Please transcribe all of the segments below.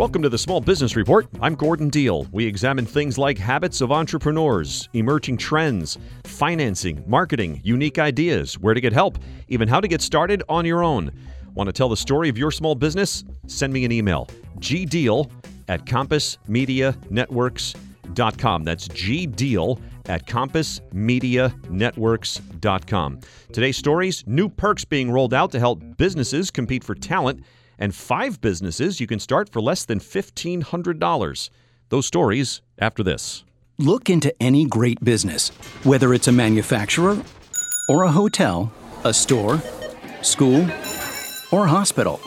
Welcome to the Small Business Report. I'm Gordon Deal. We examine things like habits of entrepreneurs, emerging trends, financing, marketing, unique ideas, where to get help, even how to get started on your own. Want to tell the story of your small business? Send me an email gdeal at compassmedianetworks.com. That's gdeal at compassmedianetworks.com. Today's stories new perks being rolled out to help businesses compete for talent and five businesses you can start for less than $1,500. Those stories after this. Look into any great business, whether it's a manufacturer or a hotel, a store, school, or hospital.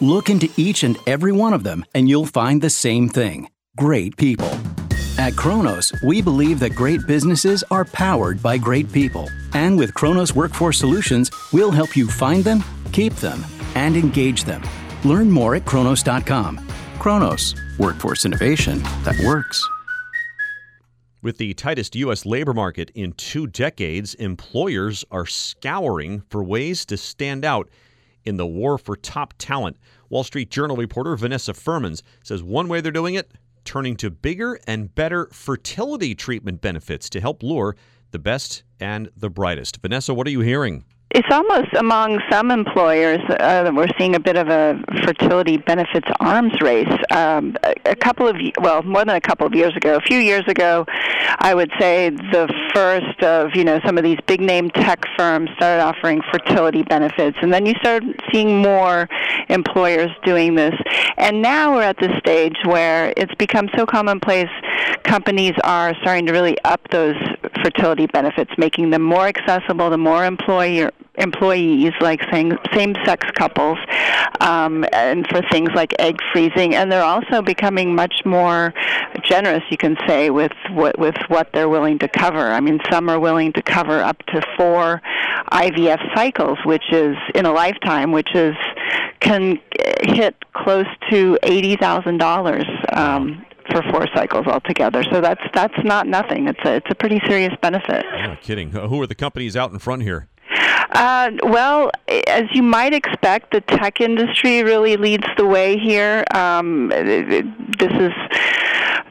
Look into each and every one of them, and you'll find the same thing great people. At Kronos, we believe that great businesses are powered by great people. And with Kronos Workforce Solutions, we'll help you find them, keep them, and engage them. Learn more at Kronos.com. Kronos, workforce innovation that works. With the tightest U.S. labor market in two decades, employers are scouring for ways to stand out in the war for top talent. Wall Street Journal reporter Vanessa Fuhrmans says one way they're doing it, turning to bigger and better fertility treatment benefits to help lure the best and the brightest. Vanessa, what are you hearing? It's almost among some employers uh, we're seeing a bit of a fertility benefits arms race. Um, a, couple of well, more than a couple of years ago, a few years ago, I would say the first of you know some of these big name tech firms started offering fertility benefits, and then you started seeing more employers doing this. And now we're at the stage where it's become so commonplace. Companies are starting to really up those fertility benefits, making them more accessible to more employer employees, like same same-sex couples, um, and for things like egg freezing. And they're also becoming much more generous, you can say, with what, with what they're willing to cover. I mean, some are willing to cover up to four IVF cycles, which is in a lifetime, which is can hit close to eighty thousand dollars. Um, for four cycles altogether. So that's that's not nothing. It's a it's a pretty serious benefit. No kidding. Uh, who are the companies out in front here? Uh, well, as you might expect, the tech industry really leads the way here. Um, this is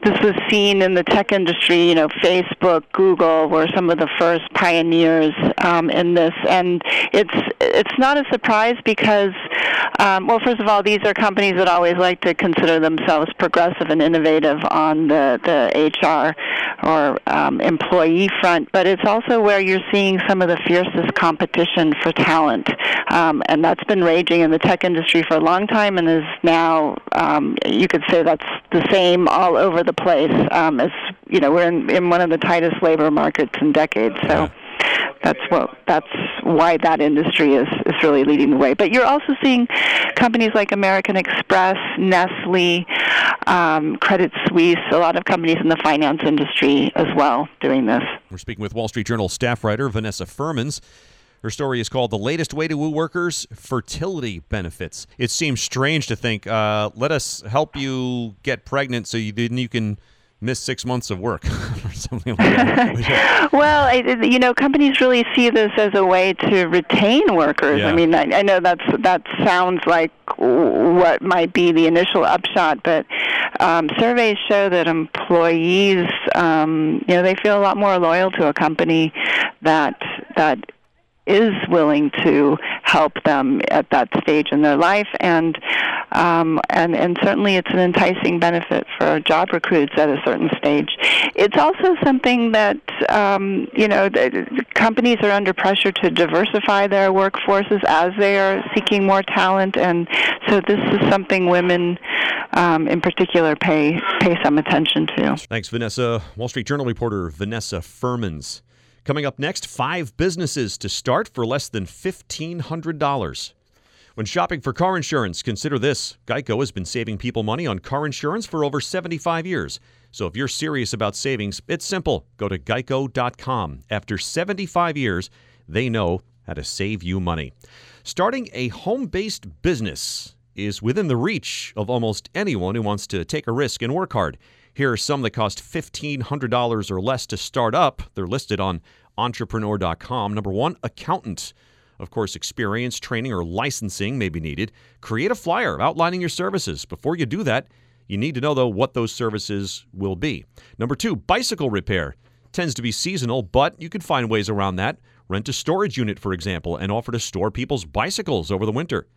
this was seen in the tech industry. You know, Facebook, Google were some of the first pioneers um, in this, and it's it's not a surprise because, um, well, first of all, these are companies that always like to consider themselves progressive and innovative on the the HR or um, employee front, but it's also where you're seeing some of the fiercest competition for talent, um, and that's been raging in the tech industry for a long time, and is now um, you could say that's the same all over the place. Um, as you know, we're in, in one of the tightest labor markets in decades, so that's what that's why that industry is is really leading the way. But you're also seeing companies like American Express, Nestle, um, Credit Suisse, a lot of companies in the finance industry as well doing this. We're speaking with Wall Street Journal staff writer Vanessa Fuhrmans. Her story is called The Latest Way to Woo Workers Fertility Benefits. It seems strange to think, uh, let us help you get pregnant so you, then you can miss six months of work or something like that. well, I, you know, companies really see this as a way to retain workers. Yeah. I mean, I, I know that's that sounds like what might be the initial upshot, but um, surveys show that employees, um, you know, they feel a lot more loyal to a company that that is willing to help them at that stage in their life and um, and and certainly it's an enticing benefit for job recruits at a certain stage. It's also something that um, you know companies are under pressure to diversify their workforces as they are seeking more talent, and so this is something women um, in particular pay pay some attention to. Thanks, Vanessa. Wall Street Journal reporter Vanessa Fuhrmans. Coming up next, five businesses to start for less than $1,500. When shopping for car insurance, consider this Geico has been saving people money on car insurance for over 75 years. So if you're serious about savings, it's simple. Go to geico.com. After 75 years, they know how to save you money. Starting a home based business is within the reach of almost anyone who wants to take a risk and work hard. Here are some that cost $1,500 or less to start up. They're listed on entrepreneur.com. Number one, accountant. Of course, experience, training, or licensing may be needed. Create a flyer outlining your services. Before you do that, You need to know, though, what those services will be. Number two, bicycle repair. Tends to be seasonal, but you can find ways around that. Rent a storage unit, for example, and offer to store people's bicycles over the winter.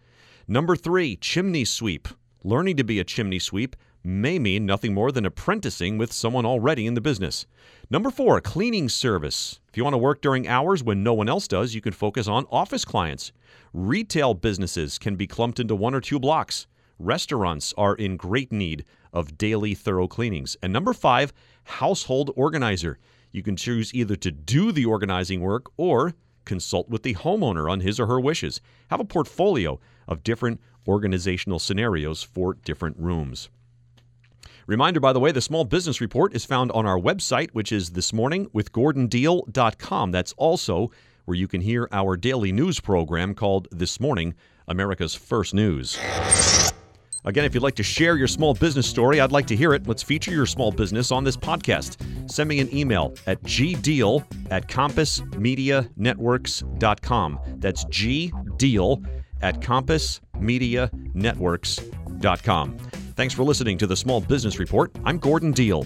Number three, chimney sweep. Learning to be a chimney sweep may mean nothing more than apprenticing with someone already in the business. Number four, cleaning service. If you want to work during hours when no one else does, you can focus on office clients. Retail businesses can be clumped into one or two blocks. Restaurants are in great need of daily thorough cleanings. And number five, household organizer. You can choose either to do the organizing work or consult with the homeowner on his or her wishes. Have a portfolio of different organizational scenarios for different rooms. Reminder, by the way, the Small Business Report is found on our website, which is thismorningwithgordondeal.com. That's also where you can hear our daily news program called This Morning, America's First News. Again, if you'd like to share your small business story, I'd like to hear it. Let's feature your small business on this podcast. Send me an email at gdeal at compassmedianetworks.com. That's gdeal at compassmedianetworks.com. Thanks for listening to the Small Business Report. I'm Gordon Deal.